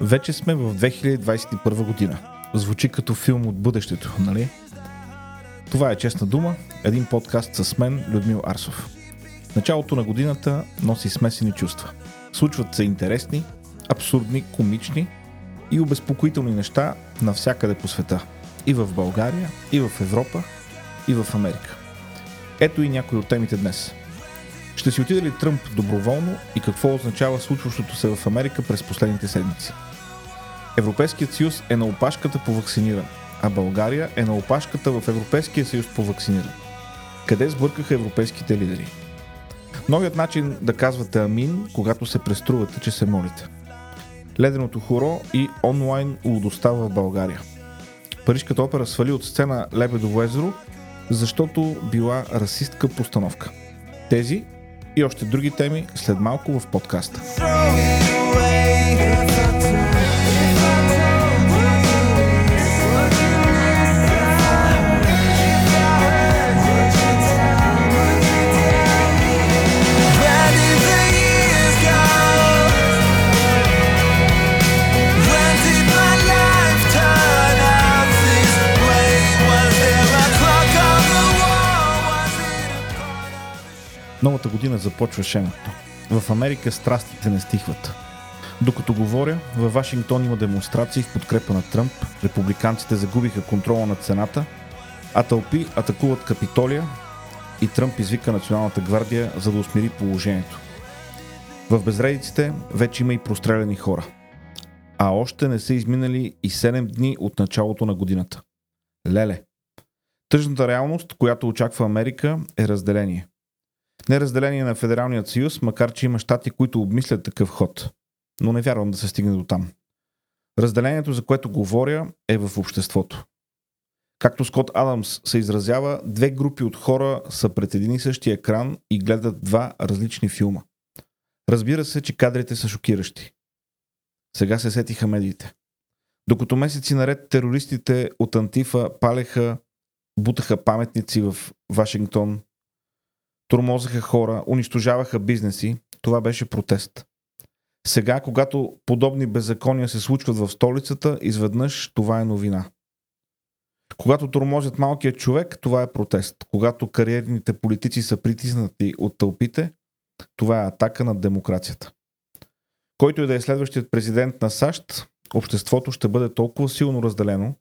Вече сме в 2021 година. Звучи като филм от бъдещето, нали? Това е Честна дума, един подкаст с мен, Людмил Арсов. Началото на годината носи смесени чувства. Случват се интересни, абсурдни, комични и обезпокоителни неща навсякъде по света. И в България, и в Европа, и в Америка. Ето и някои от темите днес – ще си отиде ли Тръмп доброволно и какво означава случващото се в Америка през последните седмици? Европейският съюз е на опашката по вакциниране, а България е на опашката в Европейския съюз по вакциниране. Къде сбъркаха европейските лидери? Новият начин да казвате амин, когато се преструвате, че се молите. Леденото хоро и онлайн лудостта в България. Парижката опера свали от сцена Лебедово езеро, защото била расистка постановка. Тези и още други теми след малко в подкаста. Новата година започва шеното. В Америка страстите не стихват. Докато говоря, във Вашингтон има демонстрации в подкрепа на Тръмп, републиканците загубиха контрола на цената, а тълпи атакуват Капитолия и Тръмп извика Националната гвардия, за да усмири положението. В безредиците вече има и простреляни хора. А още не са изминали и 7 дни от началото на годината. Леле! Тъжната реалност, която очаква Америка, е разделение. Неразделение на Федералният съюз, макар че има щати, които обмислят такъв ход. Но не вярвам да се стигне до там. Разделението, за което говоря, е в обществото. Както Скот Адамс се изразява, две групи от хора са пред един и същи екран и гледат два различни филма. Разбира се, че кадрите са шокиращи. Сега се сетиха медиите. Докато месеци наред терористите от Антифа палеха, бутаха паметници в Вашингтон, тормозаха хора, унищожаваха бизнеси. Това беше протест. Сега, когато подобни беззакония се случват в столицата, изведнъж това е новина. Когато тормозят малкият човек, това е протест. Когато кариерните политици са притиснати от тълпите, това е атака над демокрацията. Който и да е следващият президент на САЩ, обществото ще бъде толкова силно разделено,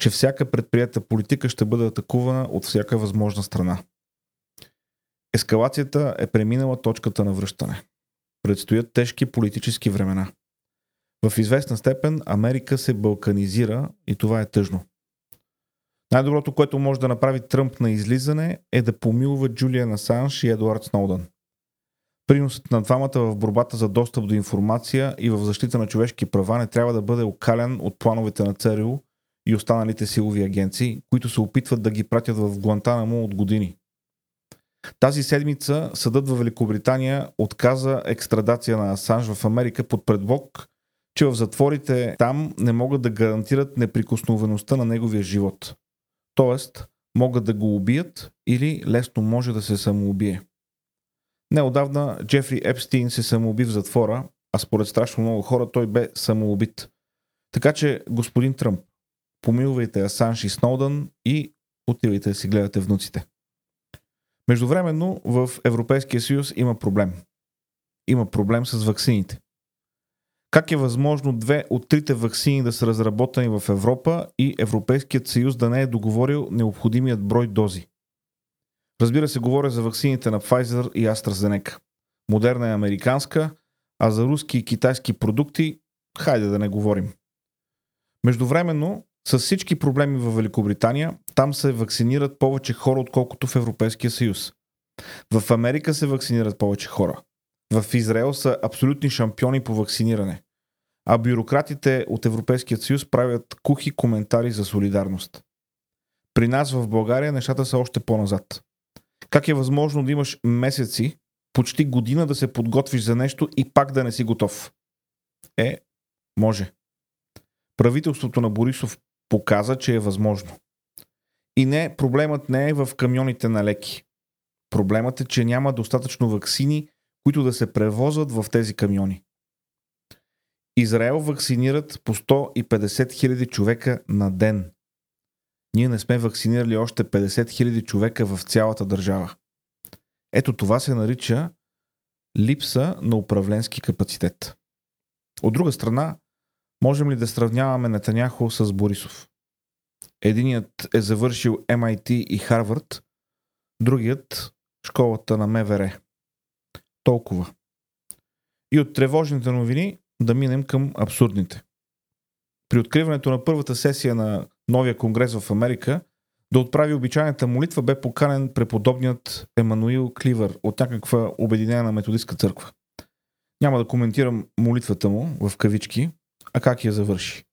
че всяка предприята политика ще бъде атакувана от всяка възможна страна. Ескалацията е преминала точката на връщане. Предстоят тежки политически времена. В известна степен Америка се балканизира и това е тъжно. Най-доброто, което може да направи Тръмп на излизане е да помилва Джулиан Асанж и Едуард Сноудън. Приносът на двамата в борбата за достъп до информация и в защита на човешки права не трябва да бъде окален от плановете на ЦРУ и останалите силови агенции, които се опитват да ги пратят в Гуантанамо от години. Тази седмица съдът в Великобритания отказа екстрадация на Асанж в Америка под предлог, че в затворите там не могат да гарантират неприкосновеността на неговия живот. Тоест, могат да го убият или лесно може да се самоубие. Неодавна Джефри Епстин се самоуби в затвора, а според страшно много хора той бе самоубит. Така че, господин Тръмп, помилвайте Асанж и Сноудън и отивайте да си гледате внуците. Междувременно в Европейския съюз има проблем. Има проблем с ваксините. Как е възможно две от трите ваксини да са разработени в Европа и Европейският съюз да не е договорил необходимият брой дози? Разбира се, говоря за ваксините на Pfizer и AstraZeneca. Модерна е американска, а за руски и китайски продукти, хайде да не говорим. Междувременно, с всички проблеми в Великобритания, там се вакцинират повече хора, отколкото в Европейския съюз. В Америка се вакцинират повече хора. В Израел са абсолютни шампиони по вакциниране. А бюрократите от Европейския съюз правят кухи коментари за солидарност. При нас в България нещата са още по-назад. Как е възможно да имаш месеци, почти година да се подготвиш за нещо и пак да не си готов? Е, може. Правителството на Борисов показа, че е възможно. И не, проблемът не е в камионите на леки. Проблемът е, че няма достатъчно вакцини, които да се превозват в тези камиони. Израел вакцинират по 150 хиляди човека на ден. Ние не сме вакцинирали още 50 хиляди човека в цялата държава. Ето това се нарича липса на управленски капацитет. От друга страна, можем ли да сравняваме Нетаняхо с Борисов? Единият е завършил MIT и Харвард, другият школата на МВР. Толкова. И от тревожните новини да минем към абсурдните. При откриването на първата сесия на новия конгрес в Америка да отправи обичайната молитва бе поканен преподобният Емануил Кливър от някаква обединена методистка църква. Няма да коментирам молитвата му в кавички, а как я завърши.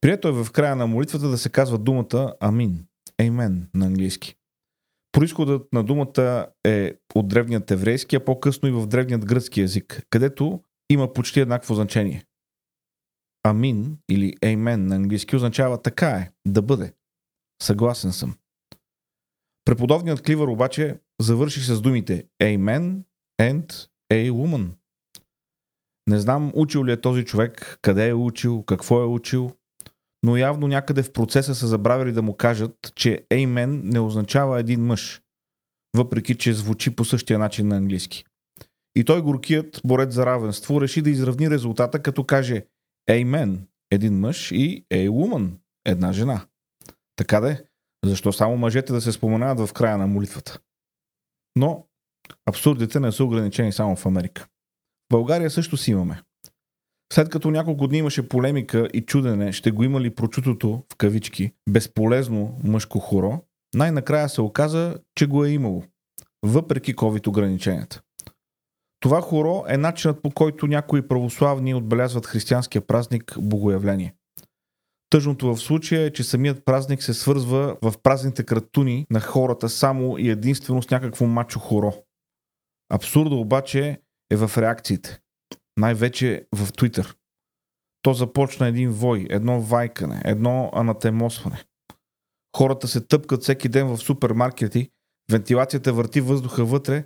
Прието е в края на молитвата да се казва думата Амин, Еймен на английски. Происходът на думата е от древният еврейски, а по-късно и в древният гръцки язик, където има почти еднакво значение. Амин или Еймен на английски означава така е, да бъде. Съгласен съм. Преподобният Кливър обаче завърши с думите Amen and a woman. Не знам учил ли е този човек, къде е учил, какво е учил, но явно някъде в процеса са забравили да му кажат, че Amen не означава един мъж, въпреки че звучи по същия начин на английски. И той горкият борец за равенство реши да изравни резултата, като каже Amen – един мъж и A woman – една жена. Така да е. Защо само мъжете да се споменават в края на молитвата? Но абсурдите не са ограничени само в Америка. България също си имаме. След като няколко дни имаше полемика и чудене, ще го има ли прочутото, в кавички, безполезно мъжко хоро, най-накрая се оказа, че го е имало, въпреки COVID ограниченията. Това хоро е начинът по който някои православни отбелязват християнския празник Богоявление. Тъжното в случая е, че самият празник се свързва в празните кратуни на хората само и единствено с някакво мачо хоро. Абсурдо обаче е в реакциите. Най-вече в Твитър. То започна един вой, едно вайкане, едно анатемосване. Хората се тъпкат всеки ден в супермаркети, вентилацията върти въздуха вътре,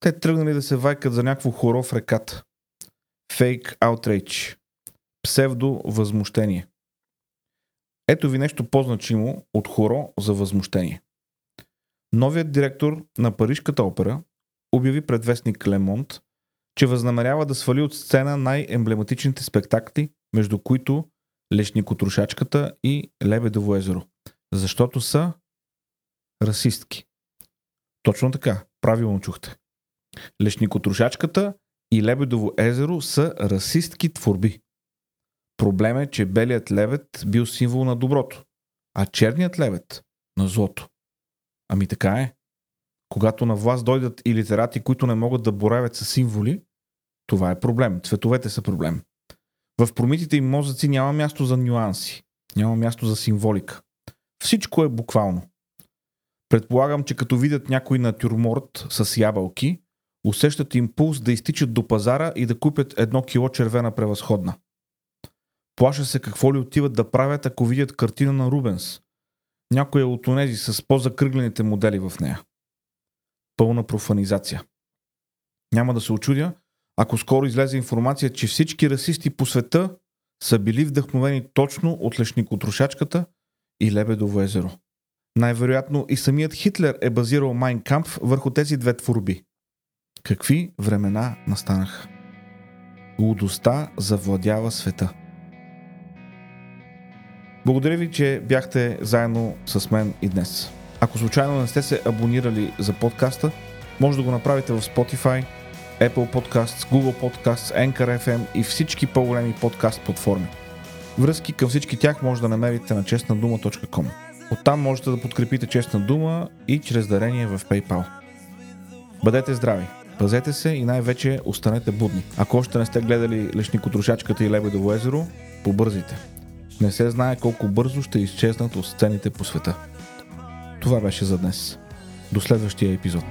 те тръгнали да се вайкат за някакво хоро в реката. Фейк outrage. Псевдо възмущение. Ето ви нещо по-значимо от хоро за възмущение. Новият директор на Парижката опера обяви пред вестник Лемонт, че възнамерява да свали от сцена най-емблематичните спектакли, между които Лешникотрушачката и Лебедово езеро, защото са расистки. Точно така, правилно чухте. Лешникотрушачката и Лебедово езеро са расистки творби. Проблем е, че белият левет бил символ на доброто, а черният левет на злото. Ами така е. Когато на власт дойдат и литерати, които не могат да боравят с символи, това е проблем. Цветовете са проблем. В промитите им мозъци няма място за нюанси, няма място за символика. Всичко е буквално. Предполагам, че като видят някой натюрморт с ябълки, усещат импулс да изтичат до пазара и да купят едно кило червена превъзходна. Плаша се какво ли отиват да правят, ако видят картина на Рубенс. Някоя от онези с по-закръглените модели в нея. Пълна профанизация. Няма да се очудя, ако скоро излезе информация, че всички расисти по света са били вдъхновени точно от лешникотрошачката и Лебедово езеро. Най-вероятно и самият Хитлер е базирал Майн Камп върху тези две творби. Какви времена настанаха? Лудостта завладява света. Благодаря ви, че бяхте заедно с мен и днес. Ако случайно не сте се абонирали за подкаста, може да го направите в Spotify, Apple Podcasts, Google Podcasts, Anchor FM и всички по-големи подкаст платформи. Връзки към всички тях може да намерите на честнадума.com. Оттам можете да подкрепите Честна дума и чрез дарение в PayPal. Бъдете здрави! Пазете се и най-вече останете будни. Ако още не сте гледали Лешникотрошачката и Лебедово езеро, побързайте. Не се знае колко бързо ще изчезнат от сцените по света. Това беше за днес. До следващия епизод.